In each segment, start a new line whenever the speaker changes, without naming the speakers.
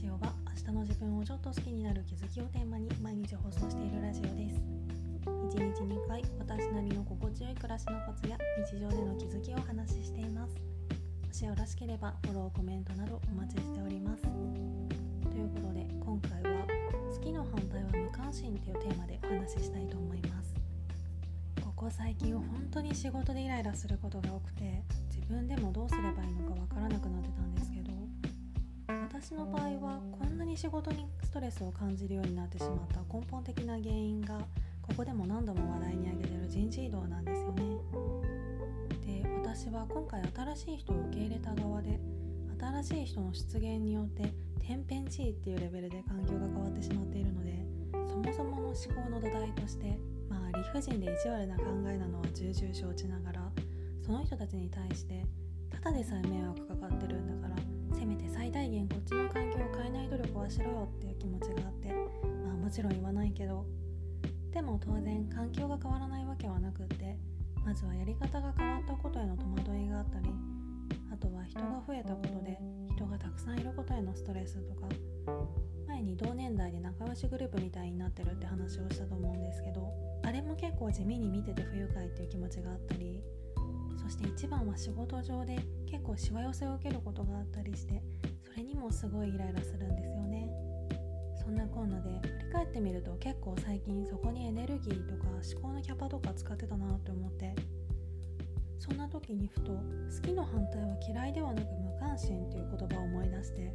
ジオは明日の自分をちょっと好きになる気づきをテーマに毎日放送しているラジオです。1日2回私なりの心地よい暮らしのコツや日常での気づきをお話ししてい。ますもしよろしければフォローコメントなどお待ちしております。ということで今回は「好きの反対は無関心」というテーマでお話ししたいと思います。ここ最近本当に仕事でイライラすることが多くて自分でもどうすればいいのかわからなくなってたんですけど私の場合はこんなに仕事にストレスを感じるようになってしまった根本的な原因がここでも何度も話題に挙げてる人事異動なんですよね。で私は今回新しい人を受け入れた側で新しい人の出現によって天変地異っていうレベルで環境が変わってしまっているのでそもそもの思考の土台としてまあ理不尽で意地悪な考えなのは重々承知ながらその人たちに対してただでさえ迷惑かかってるんだからせめて最大限こっちの環境を変えない努力はしろよっていう気持ちがあって。まあもちろん言わないけど。でも当然環境が変わらないわけはなくって。まずはやり方が変わったことへの戸惑いがあったり。あとは人が増えたことで人がたくさんいることへのストレスとか。前に同年代で仲良しグループみたいになってるって話をしたと思うんですけど。あれも結構地味に見てて不愉快っていう気持ちがあったり。して一番は仕事上で結構しわ寄せを受けることがあったりしてそれにもすごいイライラするんですよね。そんなこんなで振り返ってみると結構最近そこにエネルギーとか思考のキャパとか使ってたなって思ってそんな時にふと好きの反対は嫌いではなく無関心っていう言葉を思い出して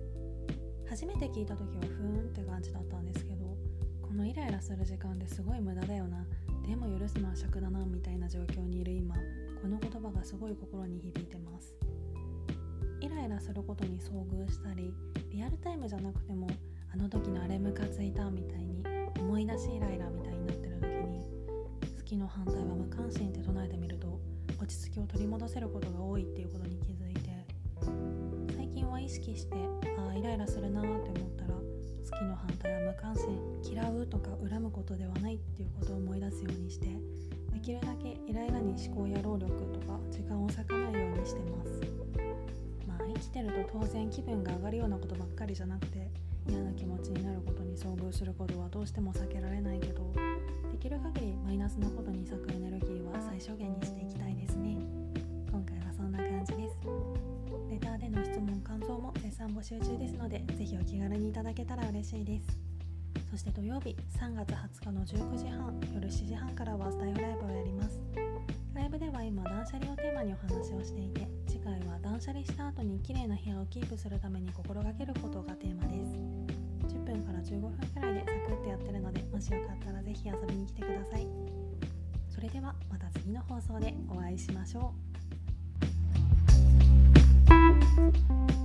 初めて聞いた時はふーんって感じだったんですけどこのイライラする時間ですごい無駄だよな。でも許すのは尺だなみたいな状況にいる今。この言葉がすごい心に響いてます。イライラすることに遭遇したりリアルタイムじゃなくてもあの時のあれムカついたみたいに思い出しイライラみたいになってる時に好きの反対は無関心って唱えてみると落ち着きを取り戻せることが多いっていうことに気づいて最近は意識してああイライラするなーって思ったら好きの反対は無関心嫌うとか恨むことではないっていうことを思い出すようにしてできるだけイライラに思考や労力とか時間を割かないようにしてます。まあ生きてると当然気分が上がるようなことばっかりじゃなくて嫌な気持ちになることに遭遇することはどうしても避けられないけどできる限りマイナスなことに割くエネルギーは最小限にしていきたいです。ね今回はそんな感じです。レターでの質問感想も絶賛募集中ですのでぜひお気軽にいただけたら嬉しいです。そして土曜日3月20日の19時半夜7時半からはスタイルライブをやります。ライブでは今断捨離をテーマにお話をしていて次回は断捨離した後に綺麗な部屋をキープするために心がけることがテーマです。10分から15分くらいでサクッとやってるのでもしよかったらぜひ遊びに来てください。それではまた次の放送でお会いしましょう。